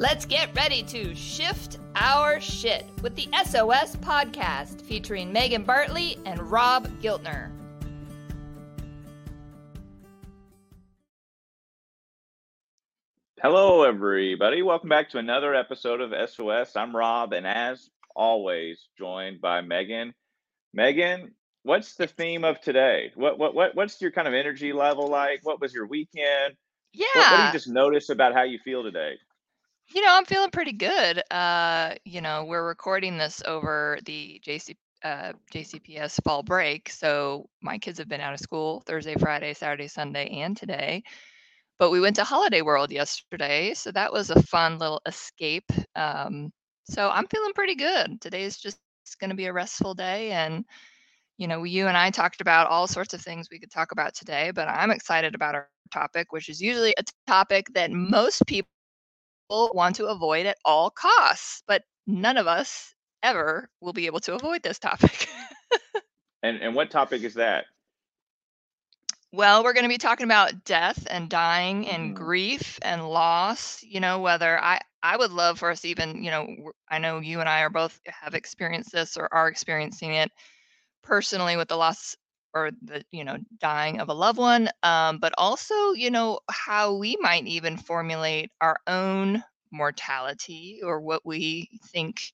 Let's get ready to shift our shit with the SOS podcast featuring Megan Bartley and Rob Giltner. Hello, everybody. Welcome back to another episode of SOS. I'm Rob, and as always, joined by Megan. Megan, what's the theme of today? What what what what's your kind of energy level like? What was your weekend? Yeah. What, what do you just notice about how you feel today? You know, I'm feeling pretty good. Uh, you know, we're recording this over the JC uh, JCPS fall break, so my kids have been out of school Thursday, Friday, Saturday, Sunday, and today. But we went to Holiday World yesterday, so that was a fun little escape. Um, so I'm feeling pretty good. Today is just going to be a restful day, and you know, you and I talked about all sorts of things we could talk about today. But I'm excited about our topic, which is usually a topic that most people want to avoid at all costs, but none of us ever will be able to avoid this topic. And and what topic is that? well, we're going to be talking about death and dying and Mhm. grief and loss, you know, whether I I would love for us even, you know, I know you and I are both have experienced this or are experiencing it personally with the loss or the, you know, dying of a loved one, um, but also, you know, how we might even formulate our own mortality or what we think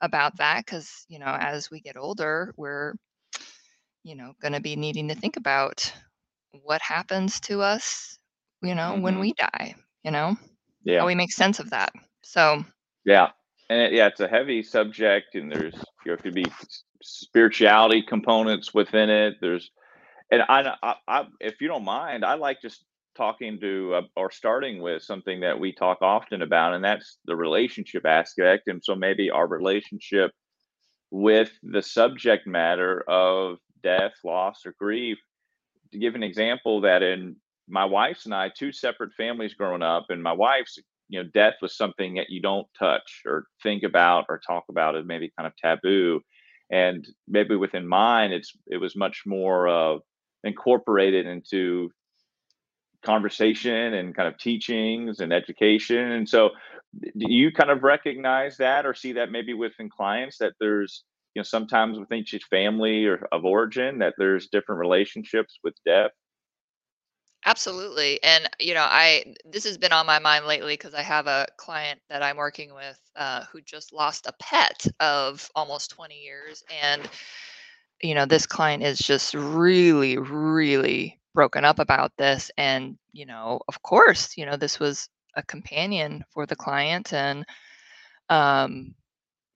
about that because you know as we get older we're you know going to be needing to think about what happens to us you know when Mhm. we die you know Yeah. how we make sense of that so Yeah, and it, yeah, it's a heavy subject, and there's you know, it could be spirituality components within it. There's, and I, I, I if you don't mind, I like just talking to uh, or starting with something that we talk often about, and that's the relationship aspect. And so maybe our relationship with the subject matter of death, loss, or grief. To give an example, that in my wife's and I, two separate families growing up, and my wife's you know death was something that you don't touch or think about or talk about as maybe kind of taboo and maybe within mine it's it was much more uh, incorporated into conversation and kind of teachings and education and so do you kind of recognize that or see that maybe within clients that there's you know sometimes within each family or of origin that there's different relationships with death absolutely and you know i this has been on my mind lately because i have a client that i'm working with uh, who just lost a pet of almost 20 years and you know this client is just really really broken up about this and you know of course you know this was a companion for the client and um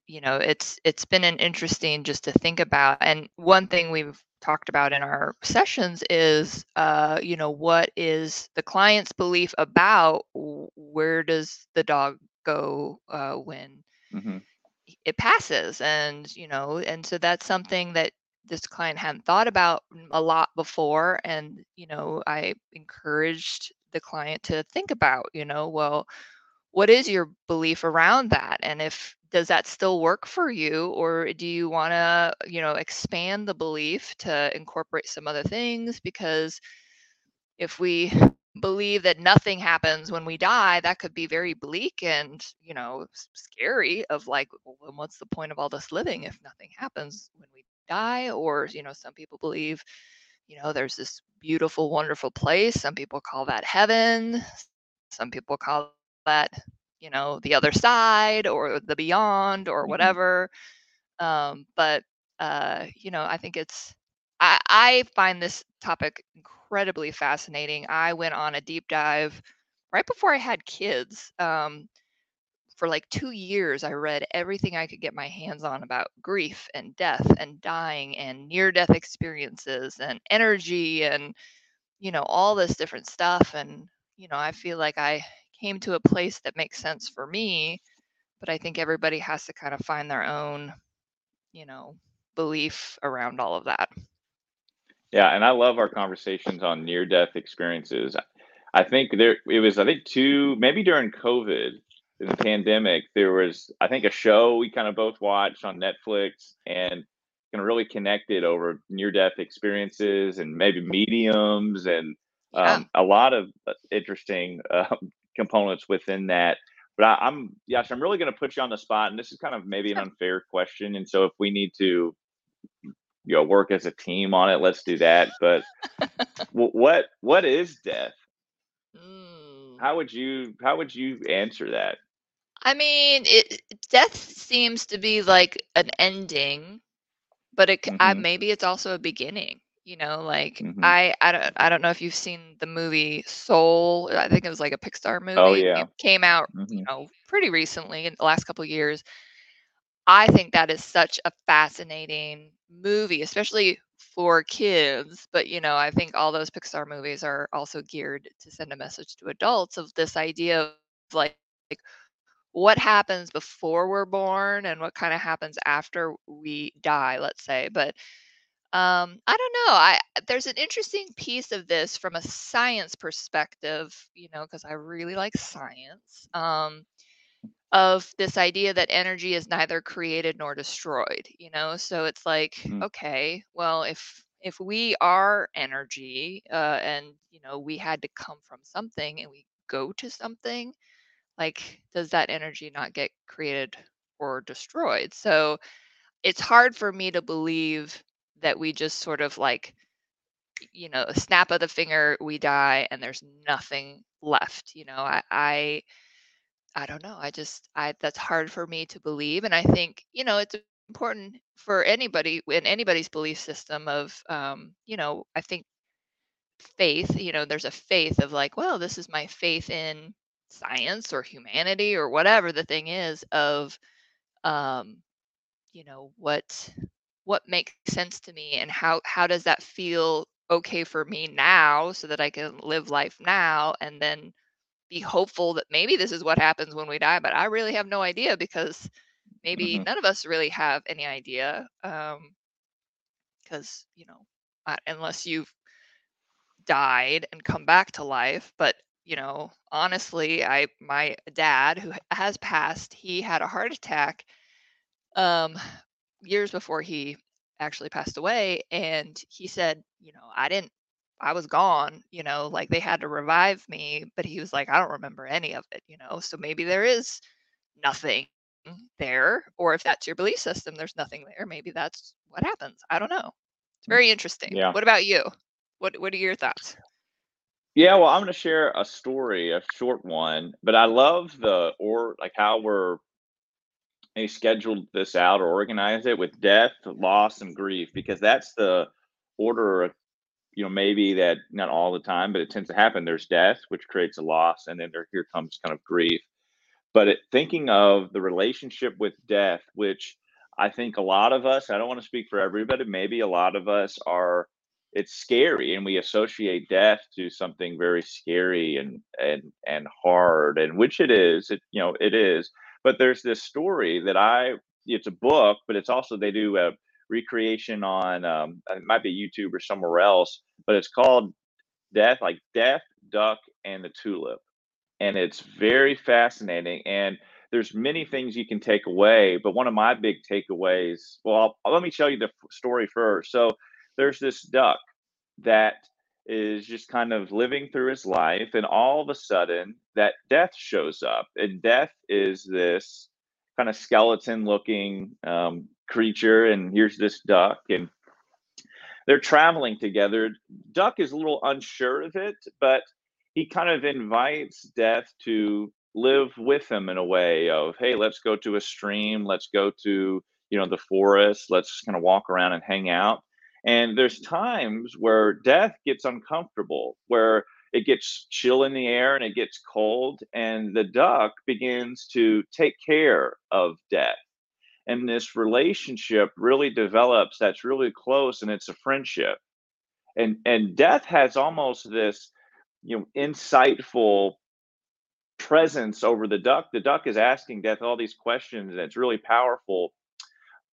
you know it's it's been an interesting just to think about and one thing we've talked about in our sessions is uh you know what is the client's belief about where does the dog go uh when hmm it passes? And you know and so that's something that this client hadn't thought about a lot before and you know i encouraged the client to think about you know well what is your belief around that? And if does that still work for you? Or do you want to you know expand the belief to incorporate some other things? Because if we believe that nothing happens when we die that could be very bleak and you know scary of like well, what's the point of all this living if nothing happens when we die? Or you know some people believe you know there's this beautiful wonderful place. Some people call that heaven. Some people call that you know the other side or the beyond or hmm whatever um, but uh, you know i think it's I, I find this topic incredibly fascinating. I went on a deep dive right before i had kids um, for like two years i read everything i could get my hands on about grief and death and dying and near death experiences and energy and you know all this different stuff and you know i feel like i came to a place that makes sense for me but i think everybody has to kind of find their own you know belief around all of that Yeah, and I love our conversations on near death experiences. I think there it was I think two maybe during COVID in the pandemic there was I think a show we kind of both watched on Netflix and kind of really connected over near death experiences and maybe mediums and yeah um, a lot of uh, interesting uh, components within that. but I, I'm yes, I'm really going to put you on the spot, and this is kind of maybe an unfair question, and so if we need to, you know, work as a team on it, let's do that. But wh- what what is death? Mm. How would you how would you answer that? I mean, it death seems to be like an ending, but it c I maybe it's also a beginning, you know, like, hmm I I don't I don't know if you've seen the movie Soul, I think it was like a Pixar movie Oh movie, yeah. it came out, you hmm know, pretty recently in the last couple years. I think that is such a fascinating movie, especially for kids, but, you know, I think all those Pixar movies are also geared to send a message to adults of this idea of, like, what happens before we're born and what kinda happens after we die, let's say, but, um, I don't know, I there's an interesting piece of this from a science perspective, you know, because I really like science, um, of this idea that energy is neither created nor destroyed, you know? So it's like, hmm okay, well, if if we are energy, uh, and, you know, we had to come from something and we go to something, like, does that energy not get created or destroyed? So it's hard for me to believe that we just sort of like, you know, a snap of the finger, we die and there's nothing left. You know, I, I, I don't know. I just, I, that's hard for me to believe. And I think, you know, it's important for anybody in anybody's belief system of, um, you know, I think faith, you know, there's a faith of like, well, this is my faith in science or humanity or whatever the thing is of um, you know, what what makes sense to me and how how does that feel okay for me now so that I can live life now and then be hopeful that maybe this is what happens when we die, but I really have no idea because maybe hmm none of us really have any idea um because, you know, uh, unless you've died and come back to life. But, you know, honestly, I my dad who has passed, he had a heart attack um years before he actually passed away and he said, you know, I didn't I was gone, you know, like they had to revive me, but he was like, I don't remember any of it, you know. So maybe there is nothing there or if that's your belief system there's nothing there maybe that's what happens i don't know it's mm, very interesting Yeah. what about you what what are your thoughts Yeah, well, I'm going to share a story, a short one, but I love the or like how we're they scheduled this out or organized it with death, loss, and grief because that's the order. You know, maybe that not all the time, but it tends to happen. There's death, which creates a loss, and then there here comes kind of grief. But it, thinking of the relationship with death, which I think a lot of us, I don't want to speak for everybody, maybe a lot of us are, it's scary and we associate death to something very scary and and and hard and which it is it you know it is but there's this story that i it's a book but it's also they do a recreation on um it might be youtube or somewhere else but it's called death like death duck and the tulip and it's very fascinating and there's many things you can take away but one of my big takeaways well I'll, let me tell you the story first so there's this duck that is just kind of living through his life and all of a sudden that death shows up and death is this kind of skeleton looking um, creature and here's this duck and they're traveling together. Duck is a little unsure of it, but he kind of invites Death to live with him in a way of, hey, let's go to a stream, let's go to, you know, the forest, let's kind of walk around and hang out. And there's times where Death gets uncomfortable, where it gets chill in the air and it gets cold, and the duck begins to take care of Death. And this relationship really develops that's really close and it's a friendship. And and death has almost this you know insightful presence over the duck. The duck is asking death all these questions and it's really powerful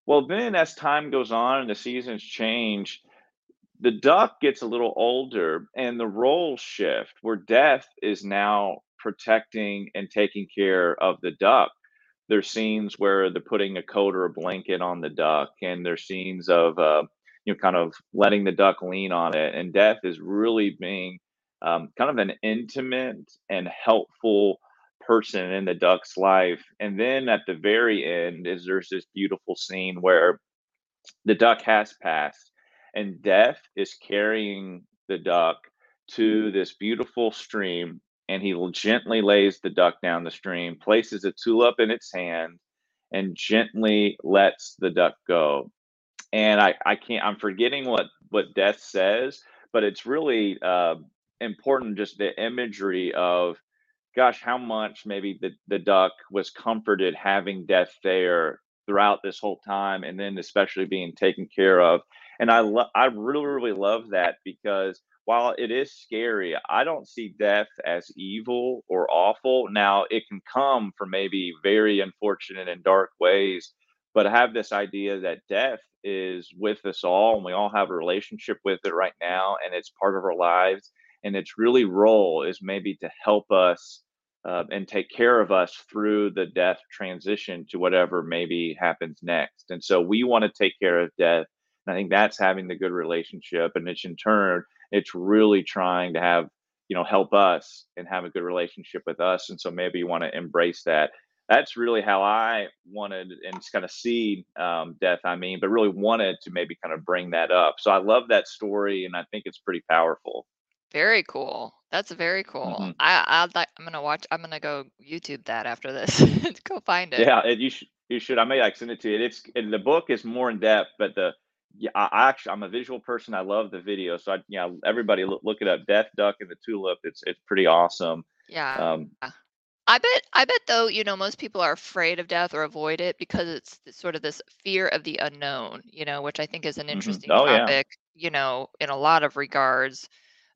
well then as time goes on and the seasons change the duck gets a little older and the roles shift where death is now protecting and taking care of the duck. There's scenes where they're putting a coat or a blanket on the duck and there's scenes of uh, you know kind of letting the duck lean on it and death is really being um, kind of an intimate and helpful person in the duck's life. And then at the very end is there's this beautiful scene where the duck has passed and death is carrying the duck to this beautiful stream and he gently lays the duck down the stream, places a tulip in its hand, and gently lets the duck go. And I, I can't, I'm forgetting what, what death says, but it's really uh, important just the imagery of gosh, how much maybe the, the duck was comforted having death there throughout this whole time, and then especially being taken care of. And I lo- I really really love that because while it is scary, I don't see death as evil or awful. Now it can come from maybe very unfortunate and dark ways, but I have this idea that death is with us all, and we all have a relationship with it right now, and it's part of our lives and its really role is maybe to help us uh, and take care of us through the death transition to whatever maybe happens next. And so we want to take care of death. And I think that's having the good relationship. And it's in turn, it's really trying to have, you know, help us and have a good relationship with us. And so maybe you want to embrace that. That's really how I wanted and kind of see um, death, I mean, but really wanted to maybe kind of bring that up. So I love that story and I think it's pretty powerful. Very cool. That's very cool. Mhm. I I'd like I'm gonna watch I'm gonna go YouTube that after this. Go find it. Yeah, and you should you should. I may like send it to you. It's and the book is more in depth, but the yeah, I, I actually I'm a visual person. I love the video, so I yeah, everybody look, look it up. Death Duck and the Tulip. It's it's pretty awesome. Yeah. Um, I bet I bet though, you know, most people are afraid of death or avoid it because it's th- sort of this fear of the unknown, you know, which I think is an mhm. interesting Oh yeah. topic, you know, in a lot of regards.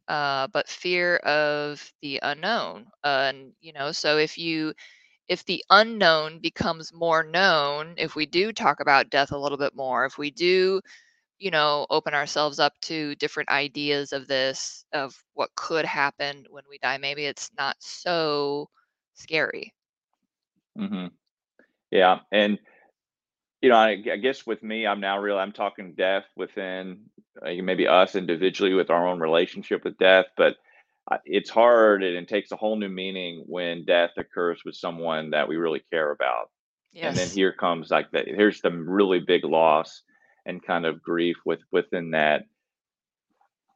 Uh, but fear of the unknown. Uh, and you know, so if you if the unknown becomes more known, if we do talk about death a little bit more, if we do, you know, open ourselves up to different ideas of this, of what could happen when we die, maybe it's not so scary. Mm-hmm. Yeah, and you know, I, I guess with me, I'm now real. I'm talking death within uh, maybe us individually with our own relationship with death, but it's hard and it takes a whole new meaning when death occurs with someone that we really care about. And then here comes like the here's the really big loss and kind of grief with within that.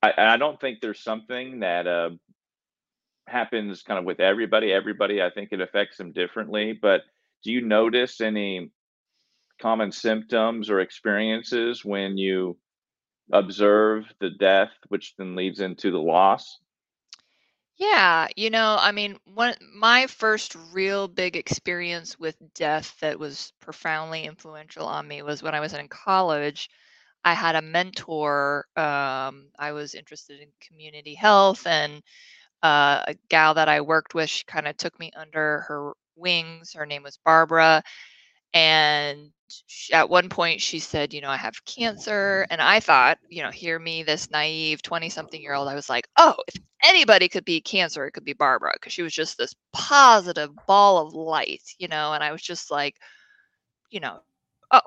I, I don't think there's something that uh, happens kind of with everybody. Everybody, I think it affects them differently. But do you notice any common symptoms or experiences when you observe the death, which then leads into the loss? Yeah, you know, I mean, one my first real big experience with death that was profoundly influential on me was when I was in college. I had a mentor. Um, I was interested in community health, and uh, a gal that I worked with, she kind of took me under her wings. Her name was Barbara, and sh at one point she said, "You know, I have cancer." And I thought, you know, hear me, this naive 20-something year old, I was like, "Oh, if anybody could be cancer, it could be Barbara," because she was just this positive ball of light, you know, and I was just like, you know, "Oh,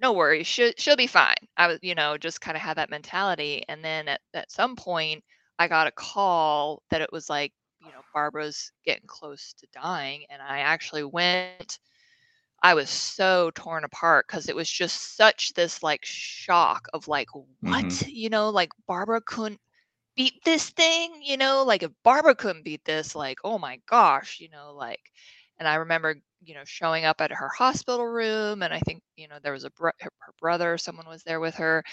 no worries, she'll, she'll be fine." I was, you know, just kinda had that mentality, and then at at some point, I got a call that it was like, you know, Barbara's getting close to dying, and I actually went I was so torn apart because it was just such this, like, shock of, like, hmm "What?" You know, like, "Barbara couldn't beat this thing?" You know, like, if Barbara couldn't beat this, like, oh my gosh, you know, like and I remember, you know, showing up at her hospital room, and I think, you know, there was a bro her her brother, someone was there with her,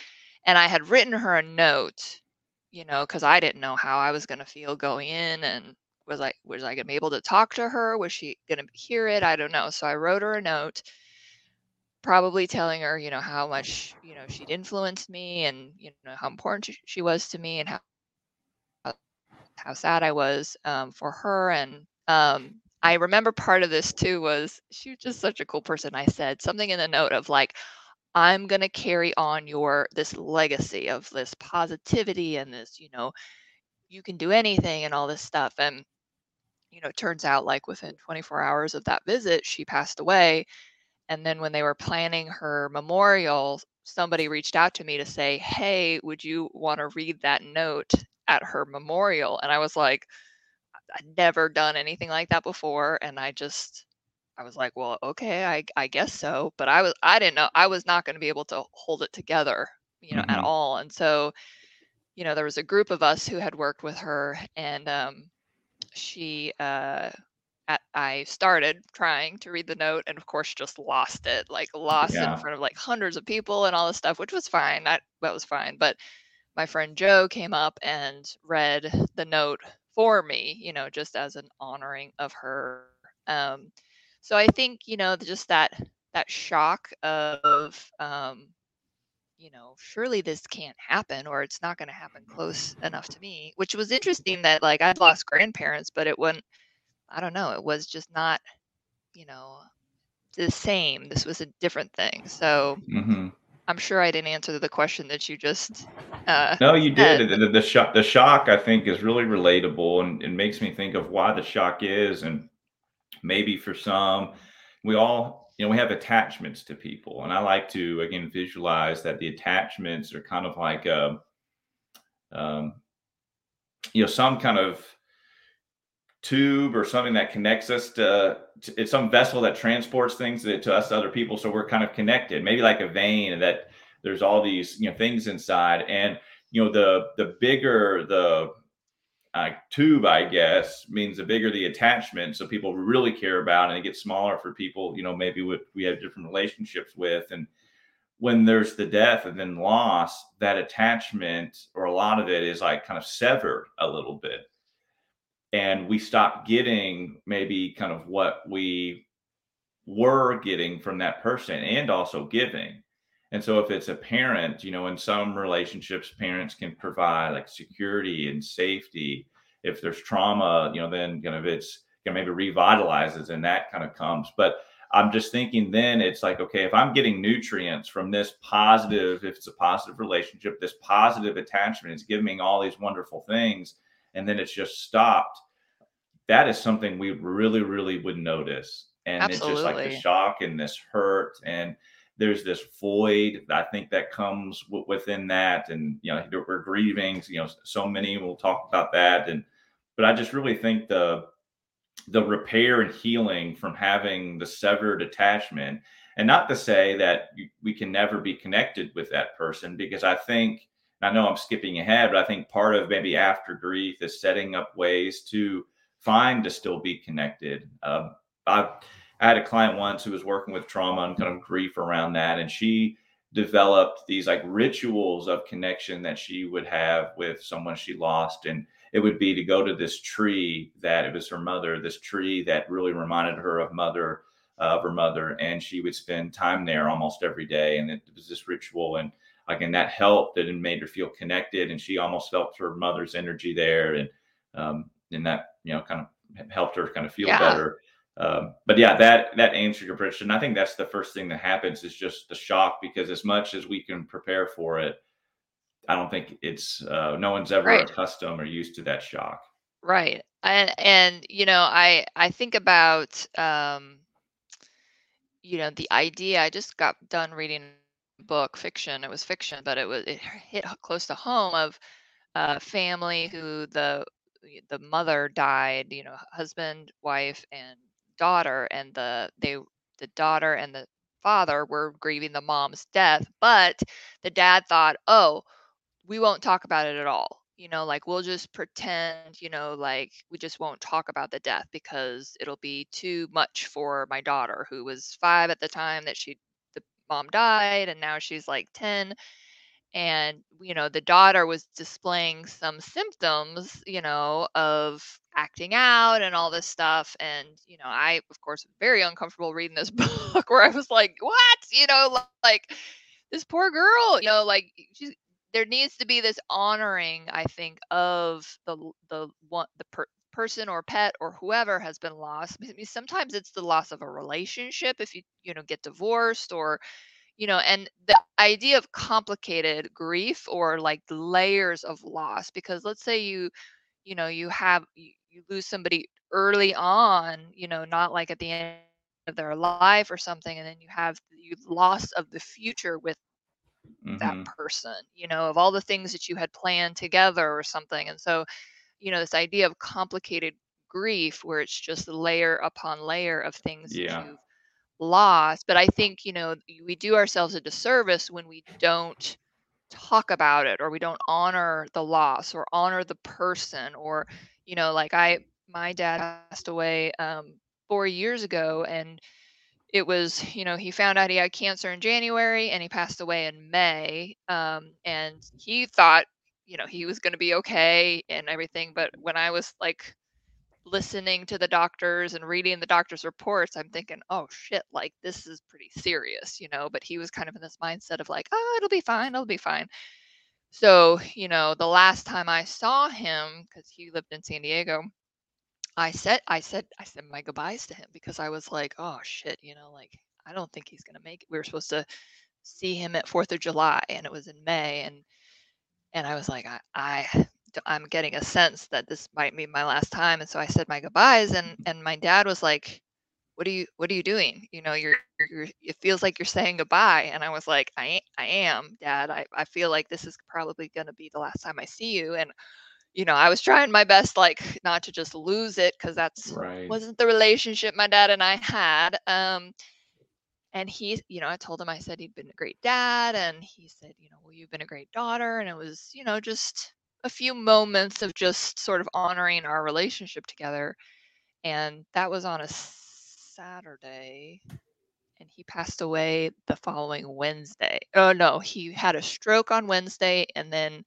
and I had written her a note, you know, because I didn't know how I was gonna feel going in, and was I was I gonna be able to talk to her? Was she gonna hear it? I don't know. So I wrote her a note, probably telling her, you know, how much, you know, she'd influenced me and, you know, how important she, was to me and how how sad I was um, for her. And um, I remember part of this too was she was just such a cool person. I said something in the note of like, I'm gonna carry on your this legacy of this positivity and this, you know, you can do anything and all this stuff. And you know, it turns out like within 24 hours of that visit, she passed away. And then when they were planning her memorial, somebody reached out to me to say, Hey, would you want to read that note at her memorial? And I was like, I'd never done anything like that before, and I just I was like, "Well, okay, I I guess so." But I was I didn't know I was not going to be able to hold it together, you know, mm-hmm. at all. And so, you know, there was a group of us who had worked with her, and um, she uh, at, I started trying to read the note, and of course, just lost it, like lost yeah. it in front of like hundreds of people and all this stuff, which was fine. That that was fine, but my friend Joe came up and read the note for me, you know, just as an honoring of her. Um, so I think, you know, just that that shock of um, you know, surely this can't happen or it's not going to happen close enough to me, which was interesting that like I've lost grandparents, but it wasn't, I don't know, it was just not, you know, the same. This was a different thing. So mm-hmm. I'm sure I didn't answer the question that you just. Uh, no, you did. The, the, the, shock, the shock, I think, is really relatable, and it makes me think of why the shock is, and maybe for some, we all, you know, we have attachments to people, and I like to again visualize that the attachments are kind of like a, um, you know, some kind of tube or something that connects us to, to, it's some vessel that transports things to, to us to other people. So we're kind of connected. Maybe like a vein that there's all these you know things inside. And you know the the bigger the uh, tube i guess means the bigger the attachment so people really care about and it gets smaller for people you know maybe what we have different relationships with and when there's the death and then loss that attachment or a lot of it is like kind of severed a little bit and we stop getting maybe kind of what we were getting from that person and also giving. And so if it's a parent, you know, in some relationships, parents can provide like security and safety. If there's trauma, you know, then kind of it's you know, maybe revitalizes and that kind of comes. But I'm just thinking then it's like, okay, if I'm getting nutrients from this positive, if it's a positive relationship, this positive attachment, is giving me all these wonderful things and then it's just stopped that is something we really really would notice and Absolutely. it's just like the shock and this hurt and there's this void i think that comes w- within that and you know we're grieving you know so many will talk about that and but i just really think the the repair and healing from having the severed attachment and not to say that we can never be connected with that person because i think I know I'm skipping ahead, but I think part of maybe after grief is setting up ways to find to still be connected. Uh, I, I had a client once who was working with trauma and kind of grief around that, and she developed these like rituals of connection that she would have with someone she lost and it would be to go to this tree that it was her mother this tree that really reminded her of mother uh, of her mother and she would spend time there almost every day and it was this ritual and again that helped and made her feel connected and she almost felt her mother's energy there and um, and that you know kind of helped her kind of feel yeah. better um, but yeah that that answered your question i think that's the first thing that happens is just the shock because as much as we can prepare for it i don't think it's uh, no one's ever right. accustomed or used to that shock. Right. And and you know i i think about um you know the idea i just got done reading book fiction. It was fiction but it was it hit close to home of a family who the the mother died, you know, husband, wife, and daughter, and the they the daughter and the father were grieving the mom's death, but the dad thought, oh, we won't talk about it at all. You know, like we'll just pretend, you know, like we just won't talk about the death because it'll be too much for my daughter who was five at the time that she the mom died and now she's like 10 and you know the daughter was displaying some symptoms you know of acting out and all this stuff and you know i of course very uncomfortable reading this book where i was like what? You know like this poor girl you know like she's there needs to be this honoring i think of the the one the per, person or pet or whoever has been lost. I mean, sometimes it's the loss of a relationship if you you know get divorced or you know and the idea of complicated grief or like layers of loss because let's say you you know you have you, you lose somebody early on you know not like at the end of their life or something and then you have you loss of the future with mm-hmm. that person you know of all the things that you had planned together or something and so you know this idea of complicated grief where it's just layer upon layer of things Yeah. you've lost. But I think, you know, we do ourselves a disservice when we don't talk about it or we don't honor the loss or honor the person or, you know, like I, my dad passed away um, four years ago and it was, you know, he found out he had cancer in January and he passed away in May. Um, and he thought, you know, he was going to be okay and everything. But when I was like listening to the doctors and reading the doctor's reports, I'm thinking, oh shit, like this is pretty serious, you know. But he was kind of in this mindset of like, oh, it'll be fine, it'll be fine. So, you know, the last time I saw him, because he lived in San Diego, I said, I said, I said my goodbyes to him because I was like, oh shit, you know, like I don't think he's gonna make it. We were supposed to see him at Fourth of July, and it was in May, and and I was like, I, I I'm getting a sense that this might be my last time, and so I said my goodbyes, and and my dad was like, what are you what are you doing? You know, you're, you're it feels like you're saying goodbye, and I was like, I I am, Dad. I I feel like this is probably gonna be the last time I see you, and you know, I was trying my best, like, not to just lose it because that's Right. wasn't the relationship my dad and I had. Um, and he, you know, I told him, I said he'd been a great dad, and he said, you know, well, you've been a great daughter, and it was, you know, just a few moments of just sort of honoring our relationship together. And that was on a Saturday, and he passed away the following Wednesday. Oh no, he had a stroke on Wednesday, and then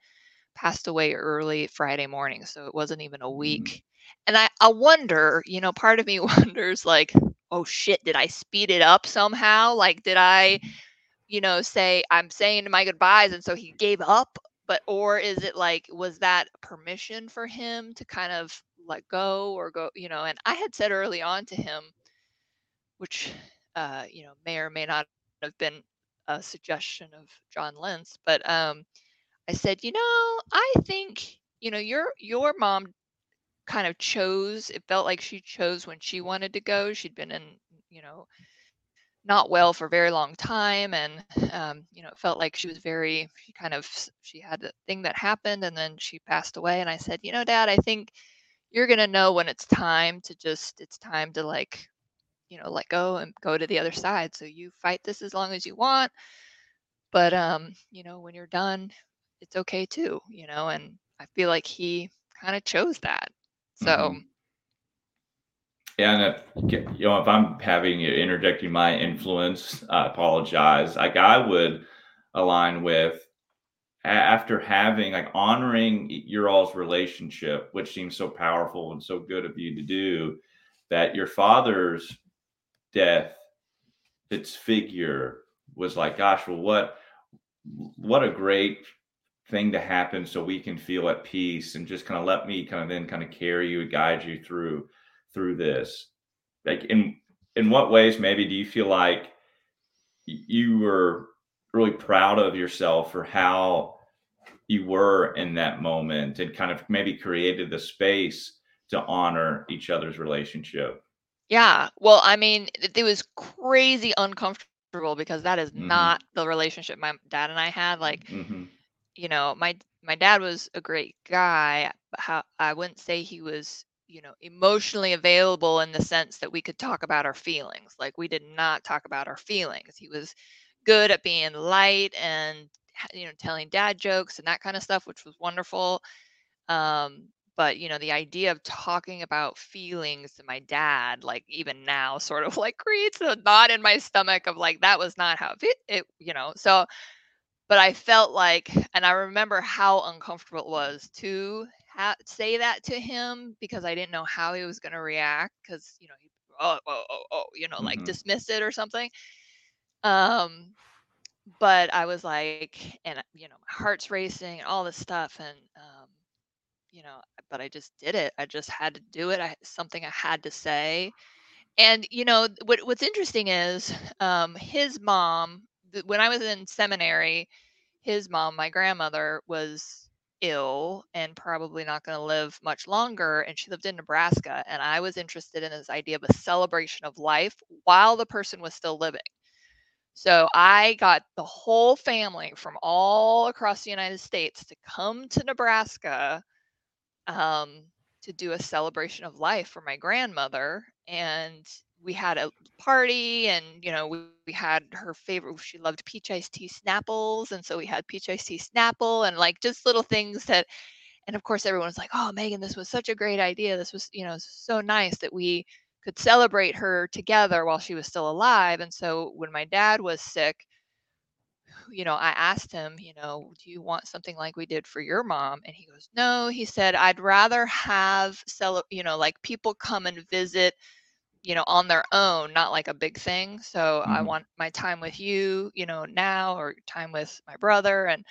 passed away early Friday morning, so it wasn't even a Mhm. week. And I, I wonder, you know, part of me wonders, like, oh shit, did I speed it up somehow? Like, did I, you know, say I'm saying my goodbyes, and so he gave up? But or is it like, was that permission for him to kind of let go or go, you know? And I had said early on to him, which, uh, you know, may or may not have been a suggestion of John Lentz, but um, I said, you know, I think, you know, your your mom kind of chose, it felt like she chose when she wanted to go. She'd been in, you know, not well for a very long time and um, you know, it felt like she was very she kind of she had a thing that happened and then she passed away and I said, "You know, dad, I think you're going to know when it's time to just it's time to like, you know, let go and go to the other side. So you fight this as long as you want, but um, you know, when you're done, it's okay too, you know, and I feel like he kind of chose that. So, Mhm. Yeah, and uh, if, you know, if I'm having you interjecting my influence, I apologize. Like I would align with after having like honoring your all's relationship, which seems so powerful and so good of you to do, that your father's death, its figure was like, gosh, well, what what a great thing to happen so we can feel at peace and just kind of let me kind of then kind of carry you and guide you through through this like in in what ways maybe do you feel like you were really proud of yourself for how you were in that moment and kind of maybe created the space to honor each other's relationship yeah. Well, I mean, it, was crazy uncomfortable because that is Mhm. not the relationship my dad and I had. Like, hmm you know, my my dad was a great guy, but how I wouldn't say he was, you know, emotionally available in the sense that we could talk about our feelings. Like we did not talk about our feelings. He was good at being light and you know telling dad jokes and that kind of stuff, which was wonderful. Um, but you know, the idea of talking about feelings to my dad, like even now, sort of like creates a knot in my stomach of like that was not how it, it you know. So but I felt like, and I remember how uncomfortable it was to ha- say that to him because I didn't know how he was going to react because you know he oh oh oh oh you know like Mhm. dismiss it or something. Um, but I was like, and you know my heart's racing and all this stuff, and um, you know, but I just did it. I just had to do it. I something I had to say. And you know what? What's interesting is um, his mom. When I was in seminary, his mom, my grandmother, was ill and probably not going to live much longer. And she lived in Nebraska. And I was interested in this idea of a celebration of life while the person was still living. So I got the whole family from all across the United States to come to Nebraska um, to do a celebration of life for my grandmother and we had a party and you know we, we had her favorite she loved peach iced tea snapples and so we had peach iced tea snapple and like just little things that and of course everyone's like oh megan this was such a great idea. This was you know so nice that we could celebrate her together while she was still alive. And so when my dad was sick you know i asked him you know do you want something like we did for your mom? And he goes no. He said i'd rather have cel- you know like people come and visit you know on their own not like a big thing so mm-hmm. i want my time with you you know now or time with my brother and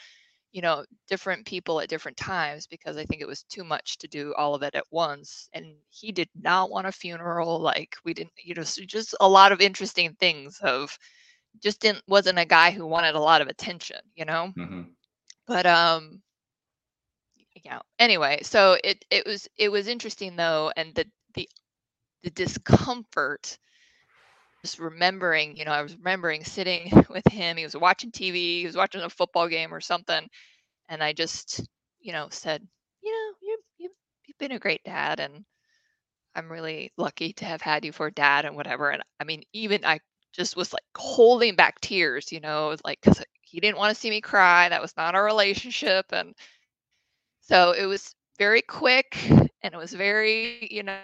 you know different people at different times because i think it was too much to do all of it at once and he did not want a funeral like we didn't you know so just a lot of interesting things of just didn't wasn't a guy who wanted a lot of attention you know mm-hmm. but um yeah anyway so it it was it was interesting though and the the discomfort just remembering you know i was remembering sitting with him he was watching tv he was watching a football game or something and i just you know said you know you you've, you've been a great dad and i'm really lucky to have had you for dad and whatever and i mean even i just was like holding back tears you know like because he didn't want to see me cry that was not our relationship and so it was very quick and it was very you know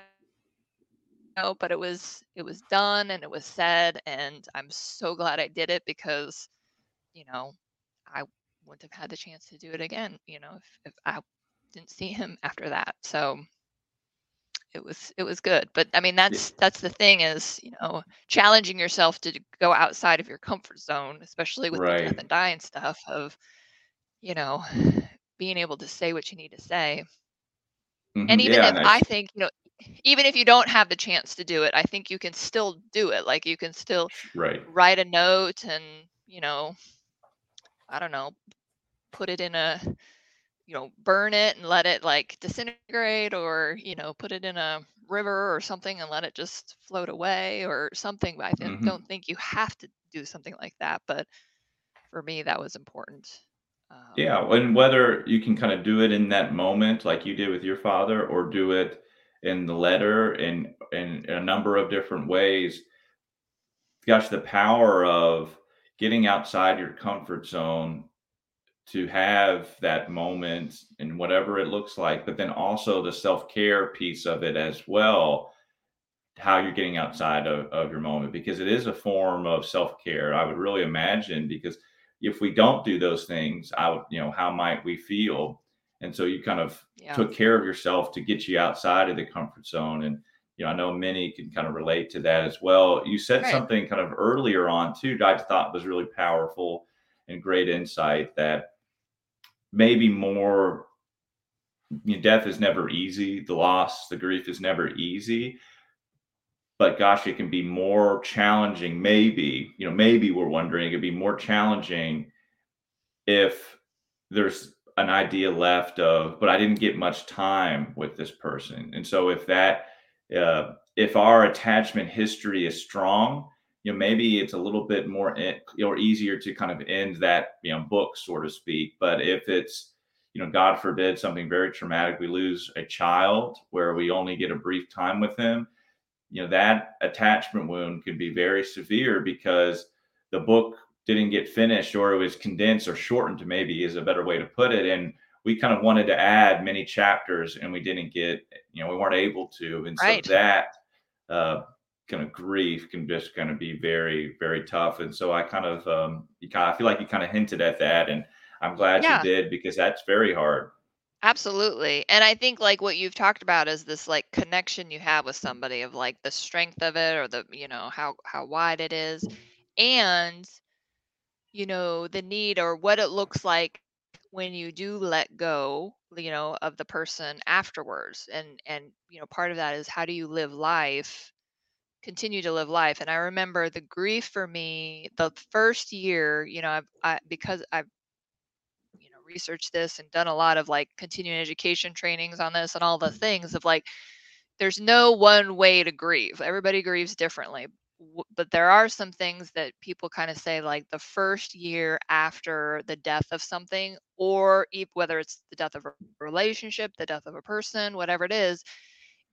know, but it was it was done and it was said and I'm so glad I did it because you know, I wouldn't have had the chance to do it again, you know, if, if I didn't see him after that. So it was it was good. But I mean that's yeah. that's the thing is, you know, challenging yourself to go outside of your comfort zone, especially with right. the death and dying stuff of, you know, being able to say what you need to say. Mm-hmm. And even yeah, if I think, you know, even if you don't have the chance to do it, I think you can still do it. Like you can still right. write a note and, you know, I don't know, put it in a, you know, burn it and let it like disintegrate or, you know, put it in a river or something and let it just float away or something. But I mm-hmm. don't think you have to do something like that. But for me, that was important. Um, yeah. And whether you can kind of do it in that moment, like you did with your father, or do it in the letter in in a number of different ways. Gosh the power of getting outside your comfort zone to have that moment and whatever it looks like but then also the self-care piece of it as well how you're getting outside of, of your moment because it is a form of self-care i would really imagine because if we don't do those things i would you know how might we feel and so you kind of yeah. took care of yourself to get you outside of the comfort zone and you know i know many can kind of relate to that as well you said right. something kind of earlier on too that i thought was really powerful and great insight that maybe more you know, death is never easy the loss the grief is never easy but gosh it can be more challenging maybe you know maybe we're wondering it could be more challenging if there's an idea left of, but I didn't get much time with this person. And so if that, uh, if our attachment history is strong, you know, maybe it's a little bit more or easier to kind of end that, you know, book, so to speak. But if it's, you know, God forbid something very traumatic, we lose a child where we only get a brief time with them, you know, that attachment wound can be very severe because the book didn't get finished or it was condensed or shortened maybe is a better way to put it. And we kind of wanted to add many chapters and we didn't get you know we weren't able to. And right. so that uh, kind of grief can just kind of be very very tough. And so i kind of um you kind of I feel like you kind of hinted at that and i'm glad yeah. you did because that's very hard. Absolutely. And i think like what you've talked about is this like connection you have with somebody of like the strength of it or the you know how how wide it is. And you know, the need or what it looks like when you do let go, you know, of the person afterwards. And and you know, part of that is how do you live life, continue to live life. And I remember the grief for me the first year, you know, I've I, because I've you know researched this and done a lot of like continuing education trainings on this and all the mm-hmm. things of like there's no one way to grieve. Everybody grieves differently. But there are some things that people kind of say like the first year after the death of something or whether it's the death of a relationship the death of a person whatever it is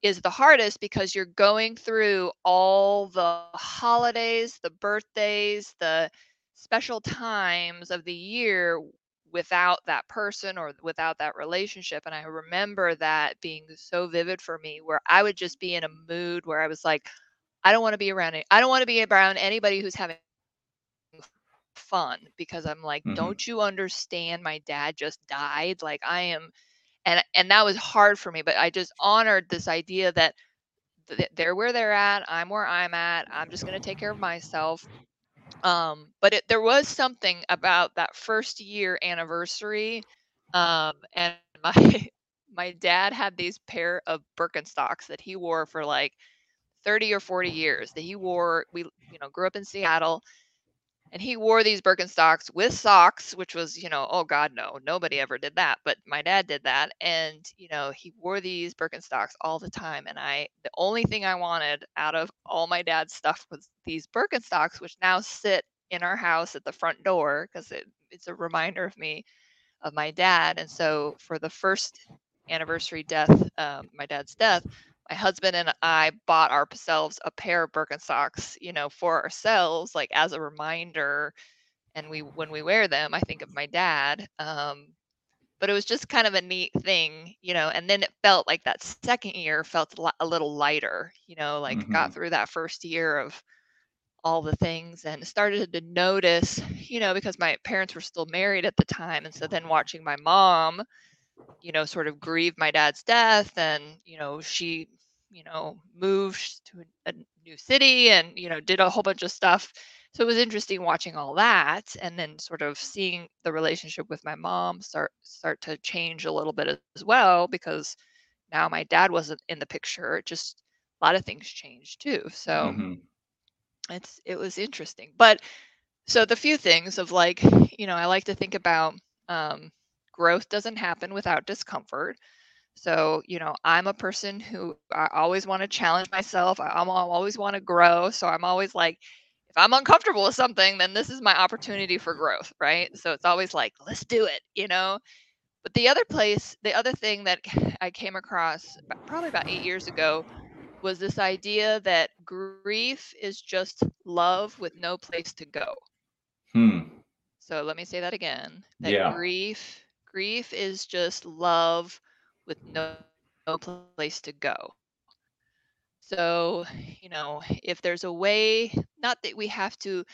is the hardest because you're going through all the holidays the birthdays the special times of the year without that person or without that relationship and i remember that being so vivid for me where i would just be in a mood where i was like I don't want to be around it. I don't want to be around anybody who's having fun because I'm like, mm-hmm. don't you understand? My dad just died. Like I am, and and that was hard for me. But I just honored this idea that they're where they're at. I'm where I'm at. I'm just gonna take care of myself. Um, but it, there was something about that first year anniversary, um, and my my dad had these pair of Birkenstocks that he wore for like 30 or 40 years that he wore we you know grew up in seattle and he wore these birkenstocks with socks which was you know oh god no nobody ever did that but my dad did that and you know he wore these birkenstocks all the time and i the only thing i wanted out of all my dad's stuff was these birkenstocks which now sit in our house at the front door because it, it's a reminder of me of my dad and so for the first anniversary death um, my dad's death my husband and I bought ourselves a pair of Birkenstocks, you know, for ourselves, like as a reminder. And we, when we wear them, I think of my dad. Um, but it was just kind of a neat thing, you know. And then it felt like that second year felt a little lighter, you know, like mm-hmm. got through that first year of all the things and started to notice, you know, because my parents were still married at the time. And so then watching my mom, you know, sort of grieve my dad's death and, you know, she you know, moved to a, a new city and, you know, did a whole bunch of stuff. So it was interesting watching all that and then sort of seeing the relationship with my mom start start to change a little bit as well because now my dad wasn't in the picture. Just a lot of things changed too. So mm-hmm. it's it was interesting. But so the few things of like, you know, I like to think about um, growth doesn't happen without discomfort. So, you know, I'm a person who I always want to challenge myself. I, I'm always want to grow. So I'm always like, if I'm uncomfortable with something, then this is my opportunity for growth, right? So it's always like, let's do it, you know? But the other place, the other thing that I came across probably about eight years ago was this idea that grief is just love with no place to go. Hmm. So let me say that again. That yeah. grief, grief is just love with no, no place to go. So, you know, if there's a way, not that we have to,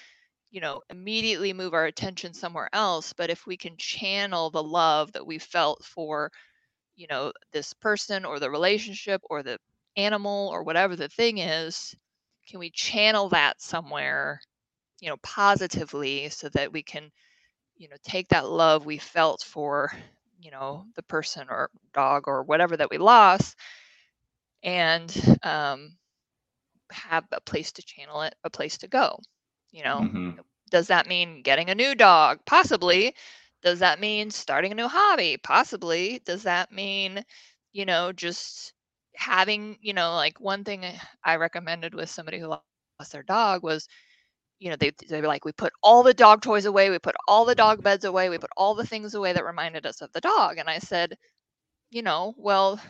you know, immediately move our attention somewhere else, but if we can channel the love that we felt for, you know, this person or the relationship or the animal or whatever the thing is, can we channel that somewhere, you know, positively so that we can, you know, take that love we felt for you know the person or dog or whatever that we lost and um, have a place to channel it a place to go you know? Mm-hmm. does that mean getting a new dog? Possibly. Does that mean starting a new hobby? Possibly. Does that mean you know just having you know like one thing i recommended with somebody who lost their dog was you know, they they were like, we put all the dog toys away, we put all the dog beds away, we put all the things away that reminded us of the dog. And I said, you know, well,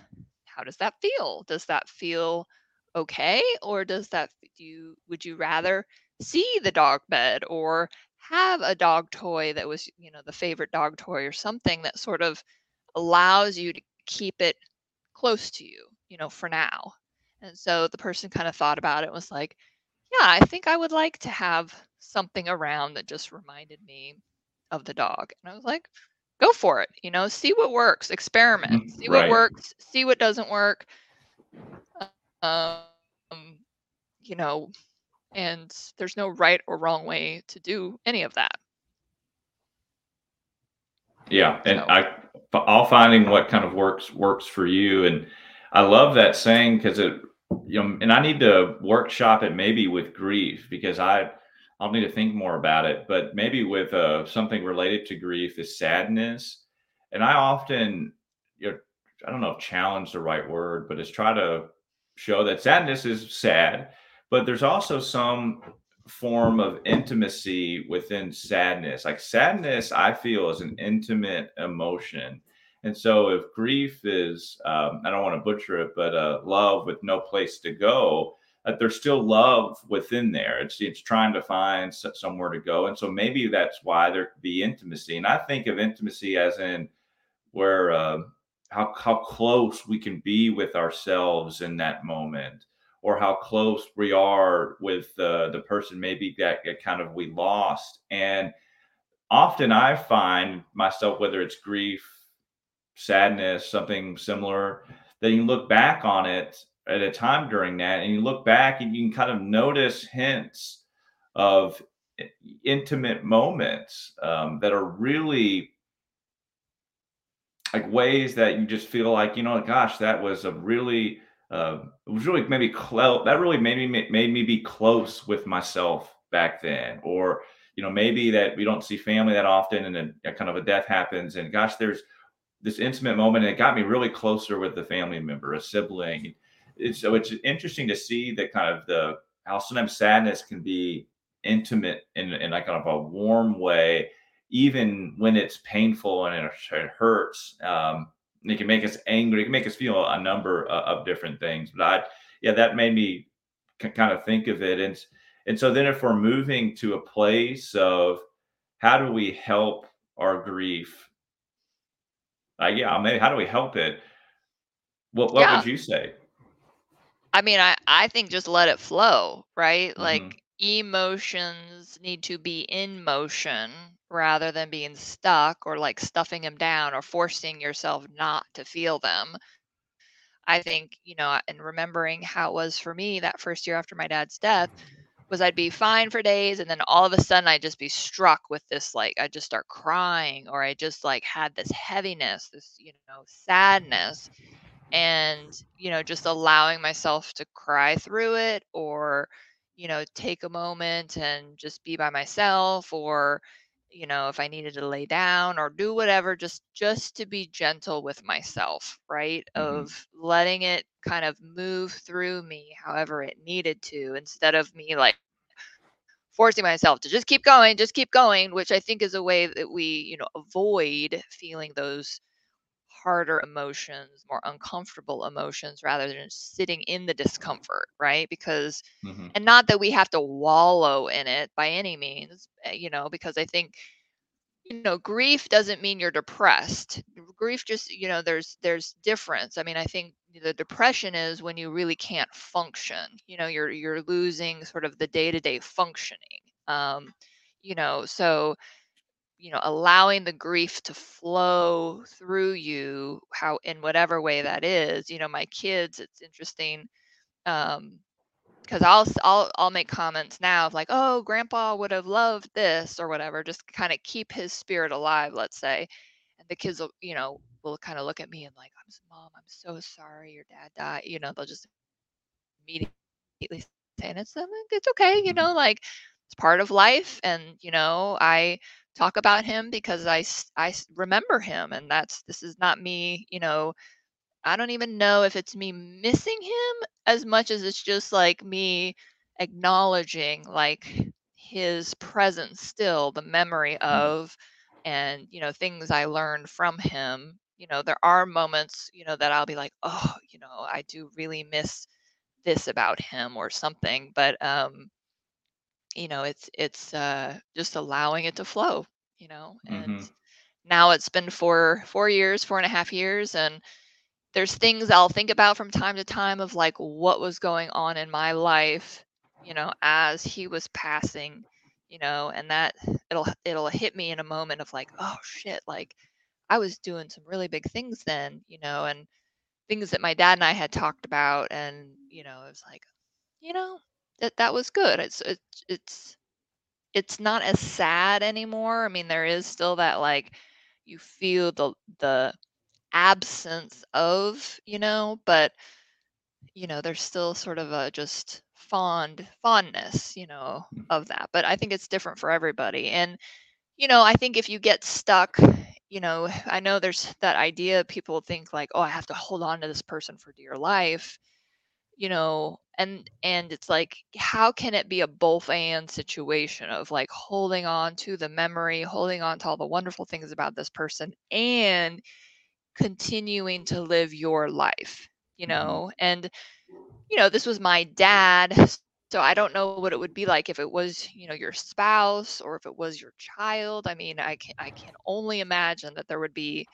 how does that feel? Does that feel okay, or does that do you would you rather see the dog bed or have a dog toy that was, you know, the favorite dog toy or something that sort of allows you to keep it close to you, you know, for now. And so the person kind of thought about it was like, yeah, I think I would like to have something around that just reminded me of the dog. And I was like, go for it. You know, see what works, experiment, mm, see what works, see what doesn't work. Um, you know, and there's no right or wrong way to do any of that. Yeah, and so. I all finding what kind of works works for you, and I love that saying because it you know, and I need to workshop it maybe with grief because I I'll need to think more about it. But maybe with uh, something related to grief is sadness, and I often you know I don't know if challenge the right word, but is try to show that sadness is sad, but there's also some form of intimacy within sadness. Like sadness, I feel is an intimate emotion. And so if grief is, um, I don't want to butcher it, but uh, love with no place to go, that there's still love within there. It's it's trying to find somewhere to go, and so maybe that's why there could be intimacy. And I think of intimacy as in where uh, how how close we can be with ourselves in that moment, or how close we are with uh, the person maybe that, that kind of we lost. And often I find myself, whether it's grief, sadness, something similar, then you look back on it at a time during that and you look back and you can kind of notice hints of intimate moments um, that are really like ways that you just feel like you know gosh that was a really uh, it was really maybe close that really made me made me be close with myself back then or you know maybe that we don't see family that often and then a kind of a death happens and gosh there's this intimate moment and it got me really closer with the family member a sibling so it's interesting to see that kind of the how sometimes sadness can be intimate in, in like kind of a warm way, even when it's painful and it, it hurts. Um, it can make us angry. It can make us feel a number of, different things. But I, yeah, that made me kind of think of it. And and so then if we're moving to a place of how do we help our grief? Uh, yeah, maybe how do we help it? What what Yeah. would you say? I mean, I I think just let it flow, right? hmm Like emotions need to be in motion rather than being stuck or like stuffing them down or forcing yourself not to feel them. I think, you know, and remembering how it was for me that first year after my dad's death was I'd be fine for days and then all of a sudden I'd just be struck with this like I'd just start crying or I just like had this heaviness, this, you know, sadness and you know just allowing myself to cry through it or you know take a moment and just be by myself or you know if i needed to lay down or do whatever just just to be gentle with myself right hmm of letting it kind of move through me however it needed to instead of me like forcing myself to just keep going just keep going which i think is a way that we you know avoid feeling those harder emotions, more uncomfortable emotions rather than just sitting in the discomfort, right? Because, hmm and not that we have to wallow in it by any means, eh, you know, because I think, you know, grief doesn't mean you're depressed. Grief just, you know, there's there's difference. I mean, I think the depression is when you really can't function. You know, you're you're losing sort of the day-to-day functioning. Um, you know, so you know allowing the grief to flow through you how in whatever way that is you know my kids it's interesting um because I'll I'll I'll make comments now of like, oh, grandpa would have loved this or whatever, just kind of keep his spirit alive, let's say. And the kids will, you know, will kind of look at me and like, I'm mom, I'm so sorry your dad died. You know, they'll just immediately say, and it's it's okay, you hmm know, like it's part of life. And you know, I talk about him because i i remember him, and that's this is not me, you know, I don't even know if it's me missing him as much as it's just like me acknowledging like his presence still, the memory of and you know things I learned from him. You know, there are moments, you know, that I'll be like, "Oh, you know, I do really miss this about him or something." But um, you know, it's it's uh just allowing it to flow, you know. And hmm now it's been for 4 years, four and a half years and there's things I'll think about from time to time of like what was going on in my life, you know, as he was passing, you know, and that it'll it'll hit me in a moment of like, oh shit, like I was doing some really big things then, you know, and things that my dad and I had talked about and, you know, it was like, you know, that that was good. It's it's it's it's not as sad anymore. I mean, there is still that like you feel the the absence of, you know, but you know, there's still sort of a just fond fondness, you know, mm. of that. But I think it's different for everybody. And, you know, I think if you get stuck, you know, I know there's that idea people think like, oh, I have to hold on to this person for dear life. You know and and it's like how can it be a both and situation of like holding on to the memory holding on to all the wonderful things about this person and continuing to live your life you Mm-hmm. know and you know this was my dad so i don't know what it would be like if it was you know your spouse or if it was your child i mean i can i can only imagine that there would be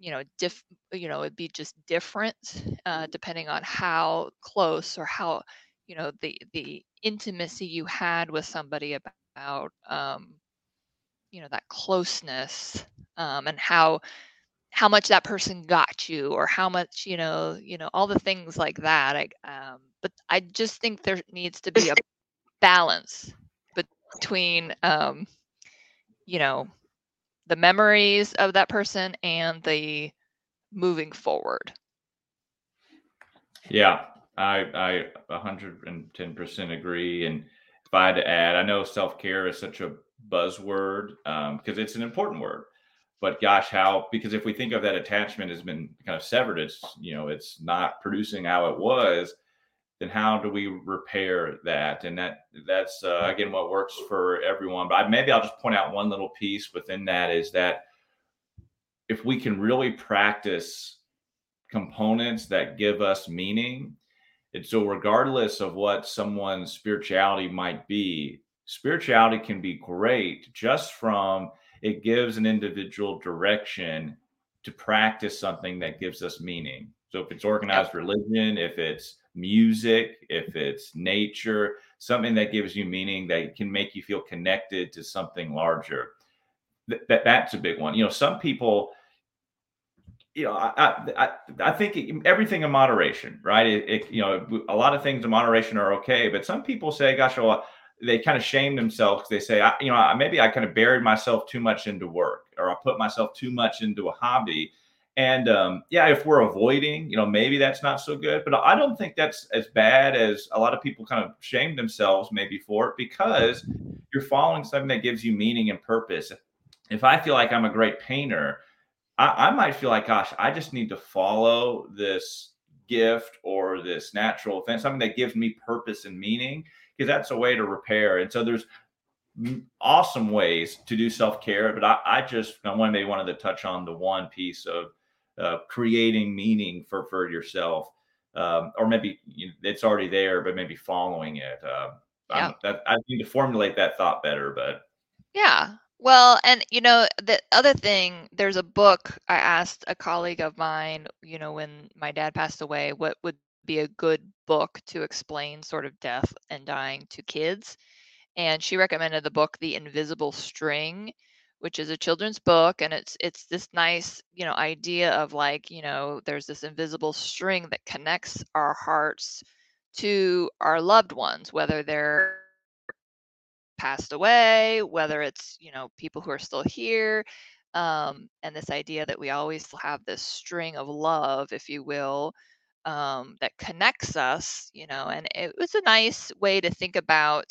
you know diff you know it'd be just different uh, depending on how close or how you know the the intimacy you had with somebody about um you know that closeness um and how how much that person got you or how much you know you know all the things like that I, um but i just think there needs to be a balance between um you know the memories of that person and the moving forward. Yeah, I I 110% agree. And if I had to add, I know self care is such a buzzword because um, it's an important word. But gosh, how because if we think of that attachment has been kind of severed, it's you know it's not producing how it was. Then how do we repair that? And that that's uh, again what works for everyone. But I, maybe I'll just point out one little piece within that is that if we can really practice components that give us meaning. And so, regardless of what someone's spirituality might be, spirituality can be great just from it gives an individual direction to practice something that gives us meaning. So, if it's organized religion, if it's music, if it's nature, something that gives you meaning that can make you feel connected to something larger. That, that that's a big one. You know, some people you know, I, I, I think everything in moderation, right? It, it, you know, a lot of things in moderation are okay, but some people say, gosh, well, they kind of shame themselves. They say, I, you know, maybe I kind of buried myself too much into work or I put myself too much into a hobby. And um, yeah, if we're avoiding, you know, maybe that's not so good, but I don't think that's as bad as a lot of people kind of shame themselves maybe for it because you're following something that gives you meaning and purpose. If I feel like I'm a great painter, I, I might feel like, gosh, I just need to follow this gift or this natural thing, something that gives me purpose and meaning, because that's a way to repair. And so there's awesome ways to do self care, but I, I just I one maybe wanted to touch on the one piece of uh, creating meaning for for yourself, um, or maybe you know, it's already there, but maybe following it. Uh, yeah. That, I need to formulate that thought better, but yeah, well, and you know, the other thing, there's a book I asked a colleague of mine, you know, when my dad passed away, what would be a good book to explain sort of death and dying to kids. And she recommended the book The Invisible String, which is a children's book and it's it's this nice, you know, idea of like, you know, there's this invisible string that connects our hearts to our loved ones, whether they're passed away, whether it's, you know, people who are still here. Um, and this idea that we always have this string of love, if you will, um, that connects us, you know, and it was a nice way to think about,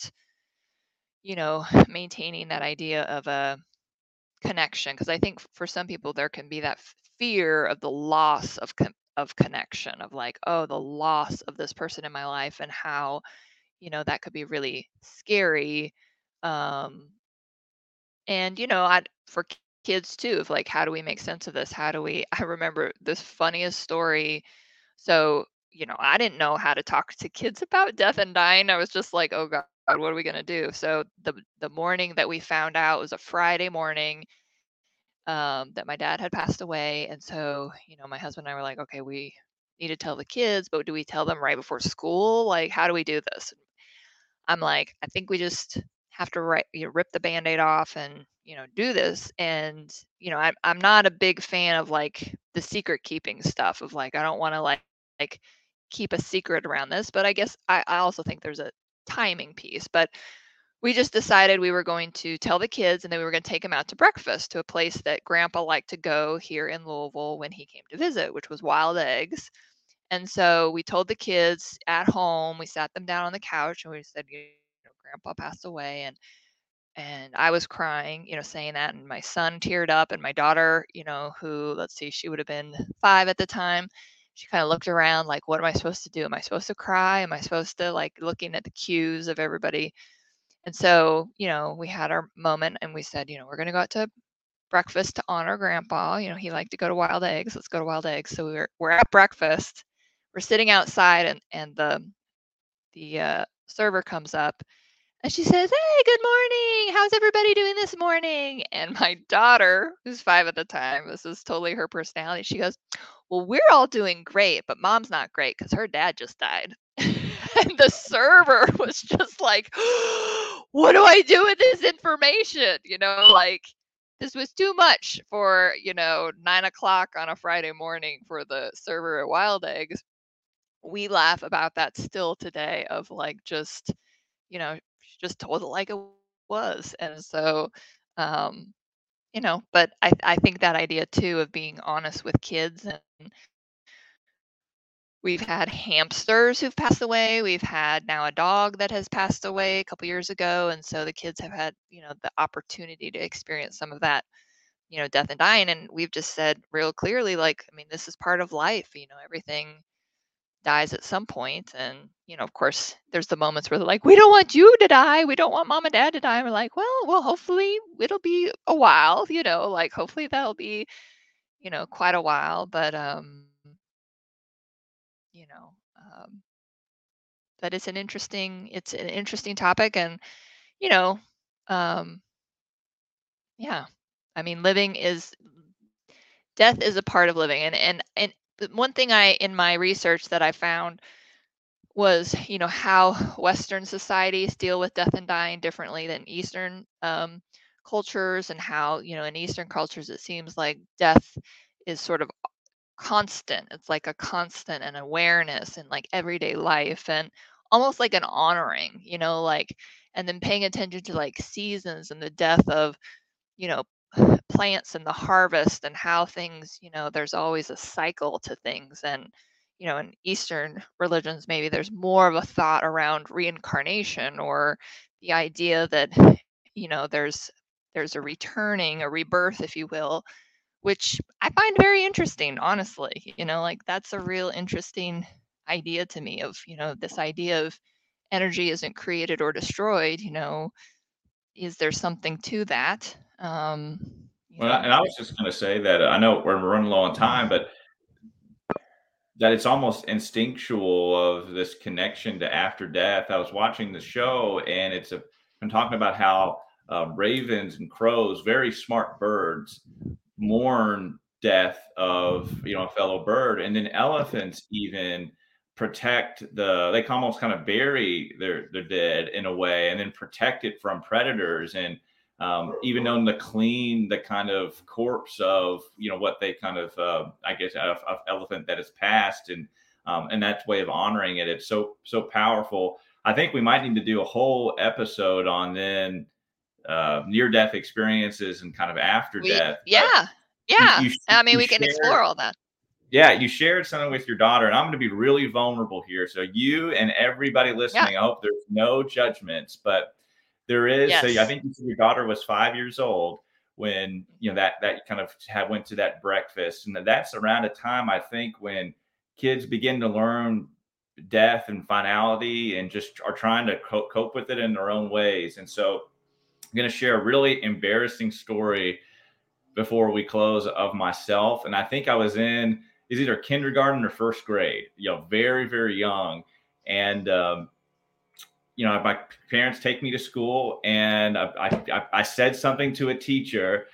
you know, maintaining that idea of a connection. Because I think for some people, there can be that fear of the loss of, con- of connection, of like, oh, the loss of this person in my life and how, you know, that could be really scary um and you know i for kids too of like how do we make sense of this how do we i remember this funniest story so you know i didn't know how to talk to kids about death and dying i was just like oh god what are we going to do? So the the morning that we found out was a friday morning um, that my dad had passed away and so you know my husband and i were like okay we need to tell the kids but do we tell them right before school? Like how do we do this? I'm like i think we just have to write, you know, rip the band-aid off and you know do this. And you know I'm, I'm not a big fan of like the secret keeping stuff of like i don't want to like like keep a secret around this but i guess I, I also think there's a timing piece but we just decided we were going to tell the kids and then we were going to take them out to breakfast to a place that grandpa liked to go here in louisville when he came to visit which was wild eggs. And so we told the kids at home we sat them down on the couch and we said you know, grandpa passed away and and I was crying, you know, saying that and my son teared up and my daughter, you know, who let's see, she would have been 5 at the time, she kind of looked around like, what am I supposed to do? Am I supposed to cry? Am I supposed to like looking at the cues of everybody? And so, you know, we had our moment and we said, you know, we're going to go out to breakfast to honor grandpa. You know, he liked to go to wild eggs. Let's go to wild eggs. So we we're, we're at breakfast. We're sitting outside and, and the, the uh, server comes up and she says, Hey, good morning. How's everybody doing this morning? And my daughter, who's five at the time, this is totally her personality. She goes, Well, we're all doing great, but mom's not great because her dad just died. and the server was just like, What do I do with this information? You know, like this was too much for, you know, nine o'clock on a Friday morning for the server at Wild Eggs. We laugh about that still today of like just, you know, just told it like it was. And so, um, you know, but I, I think that idea too of being honest with kids and we've had hamsters who've passed away. We've had now a dog that has passed away a couple years ago. And so the kids have had, you know, the opportunity to experience some of that, you know, death and dying. And we've just said real clearly, like, I mean, this is part of life, you know, everything dies at some point and you know of course there's the moments where they're like we don't want you to die. We don't want mom and dad to die. And we're like well well hopefully it'll be a while you know like hopefully that'll be you know quite a while but um you know um that is an interesting it's an interesting topic and you know um yeah i mean living is death is a part of living and and and one thing I in my research that I found was you know how Western societies deal with death and dying differently than Eastern um, cultures, and how you know in Eastern cultures it seems like death is sort of constant. It's like a constant and awareness in like everyday life, and almost like an honoring, you know, like and then paying attention to like seasons and the death of you know plants and the harvest and how things, you know, there's always a cycle to things. And, you know, in Eastern religions, maybe there's more of a thought around reincarnation or the idea that, you know, there's there's a returning, a rebirth, if you will, which I find very interesting, honestly. You know, like that's a real interesting idea to me of, you know, this idea of energy isn't created or destroyed, you know, is there something to that? Um, well, and I was just going to say that I know we're running low on time, but that it's almost instinctual of this connection to after death. I was watching the show, and it's a I'm talking about how uh, ravens and crows, very smart birds, mourn death of you know a fellow bird, and then elephants even protect the they almost kind of bury their their dead in a way, and then protect it from predators. And um, even known to clean the kind of corpse of you know what they kind of uh, I guess a, a, elephant that has passed and um, and that's way of honoring it. It's so so powerful. I think we might need to do a whole episode on then uh, near death experiences and kind of after we, death. Yeah, yeah. You, you, I mean, we can explore all that. Yeah, you shared something with your daughter, and I'm going to be really vulnerable here. So you and everybody listening, yeah. I hope there's no judgments, but there is. Yes. So I think your daughter was five years old when you know that that kind of had went to that breakfast, and that's around a time I think when kids begin to learn death and finality and just are trying to cope, cope with it in their own ways. And so I'm going to share a really embarrassing story before we close of myself. And I think I was in is either kindergarten or first grade, you know, very, very young. And um, you know, my parents take me to school and I, I, I said something to a teacher.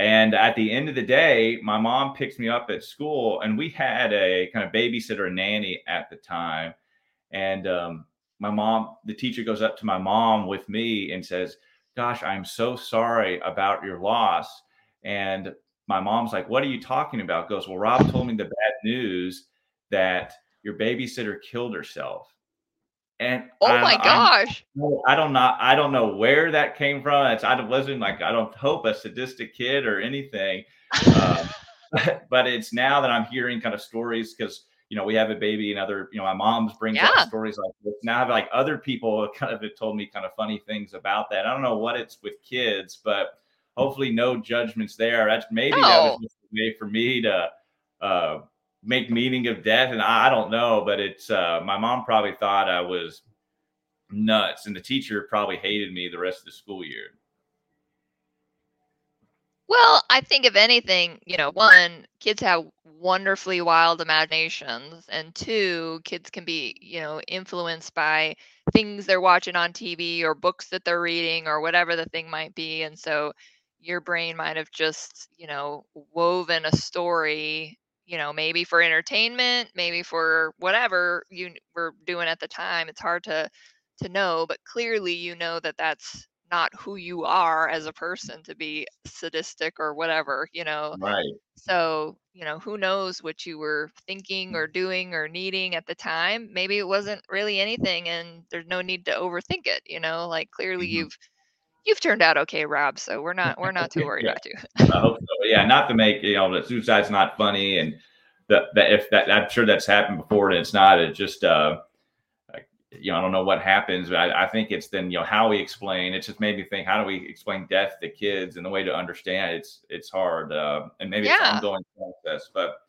And at the end of the day, my mom picks me up at school and we had a kind of babysitter nanny at the time. And um, my mom, the teacher goes up to my mom with me and says, Gosh, I'm so sorry about your loss. And my mom's like, What are you talking about? Goes, Well, Rob told me the bad news that your babysitter killed herself. And oh I, my gosh, I, I don't know. I don't know where that came from. It's I wasn't like I don't hope a sadistic kid or anything, um, but, but it's now that I'm hearing kind of stories because you know we have a baby and other you know my mom's brings yeah. up stories like this. Now I have like other people kind of have told me kind of funny things about that. I don't know what it's with kids, but hopefully no judgments there. That's maybe no. that was just a way for me to uh, make meaning of death, and I, I don't know, but it's uh, my mom probably thought I was nuts, and the teacher probably hated me the rest of the school year. Well, I think if anything, you know, one, kids have wonderfully wild imaginations, and two, kids can be, you know, influenced by things they're watching on TV or books that they're reading or whatever the thing might be. And so your brain might have just, you know, woven a story, you know, maybe for entertainment, maybe for whatever you were doing at the time. It's hard to to know, but clearly you know that that's not who you are as a person to be sadistic or whatever, you know. Right. So, you know, who knows what you were thinking or doing or needing at the time? Maybe it wasn't really anything and there's no need to overthink it, you know, like clearly Mhm. you've you've turned out okay, Rob, so we're not we're not too worried Yeah. about you. I hope so. Yeah, not to make you know that suicide's not funny, and that that if that I'm sure that's happened before, and it's not. It just uh, like, you know, I don't know what happens, but I, I think it's then you know how we explain. It just made me think: how do we explain death to kids? And the way to understand it's it's hard, uh, and maybe it's Yeah. an ongoing process, but.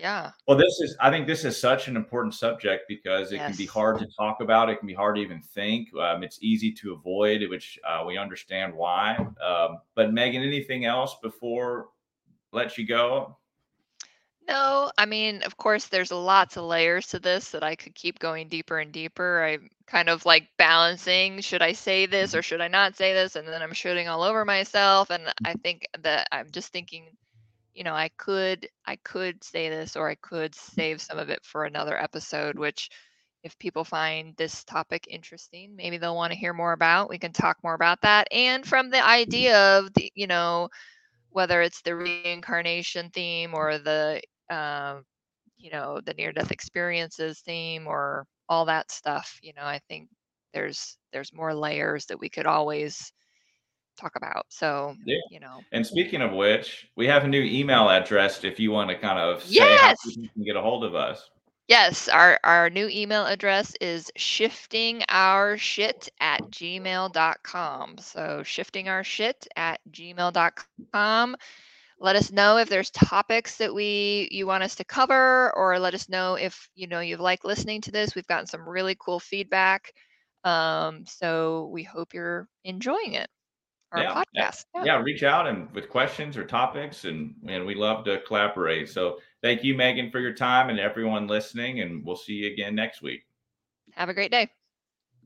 Yeah. Well, this is, I think this is such an important subject because it can be hard to talk about. It can be hard to even think. Um, it's easy to avoid, which uh, we understand why. Um, but Megan, anything else before let you go? No, I mean, of course, there's lots of layers to this that I could keep going deeper and deeper. I'm kind of like balancing, should I say this or should I not say this? And then I'm shooting all over myself. And I think that I'm just thinking, you know, I could I could say this or I could save some of it for another episode, which if people find this topic interesting, maybe they'll want to hear more about. We can talk more about that. And from the idea of the, you know, whether it's the reincarnation theme or the um, you know the near death experiences theme or all that stuff you know i think there's there's more layers that we could always talk about so Yeah. you know And speaking of which, we have a new email address if you want to kind of say how Yes! people can get a hold of us. yes our our new email address is shifting our shit at gmail.com so shifting our shit at gmail.com let us know if there's topics that we you want us to cover or let us know if you know you've liked listening to this we've gotten some really cool feedback um, so we hope you're enjoying it our Yeah, podcast yeah. Yeah, reach out and with questions or topics, and and we love to collaborate. So thank you, Megan, for your time, and everyone listening. And we'll see you again next week. have a great day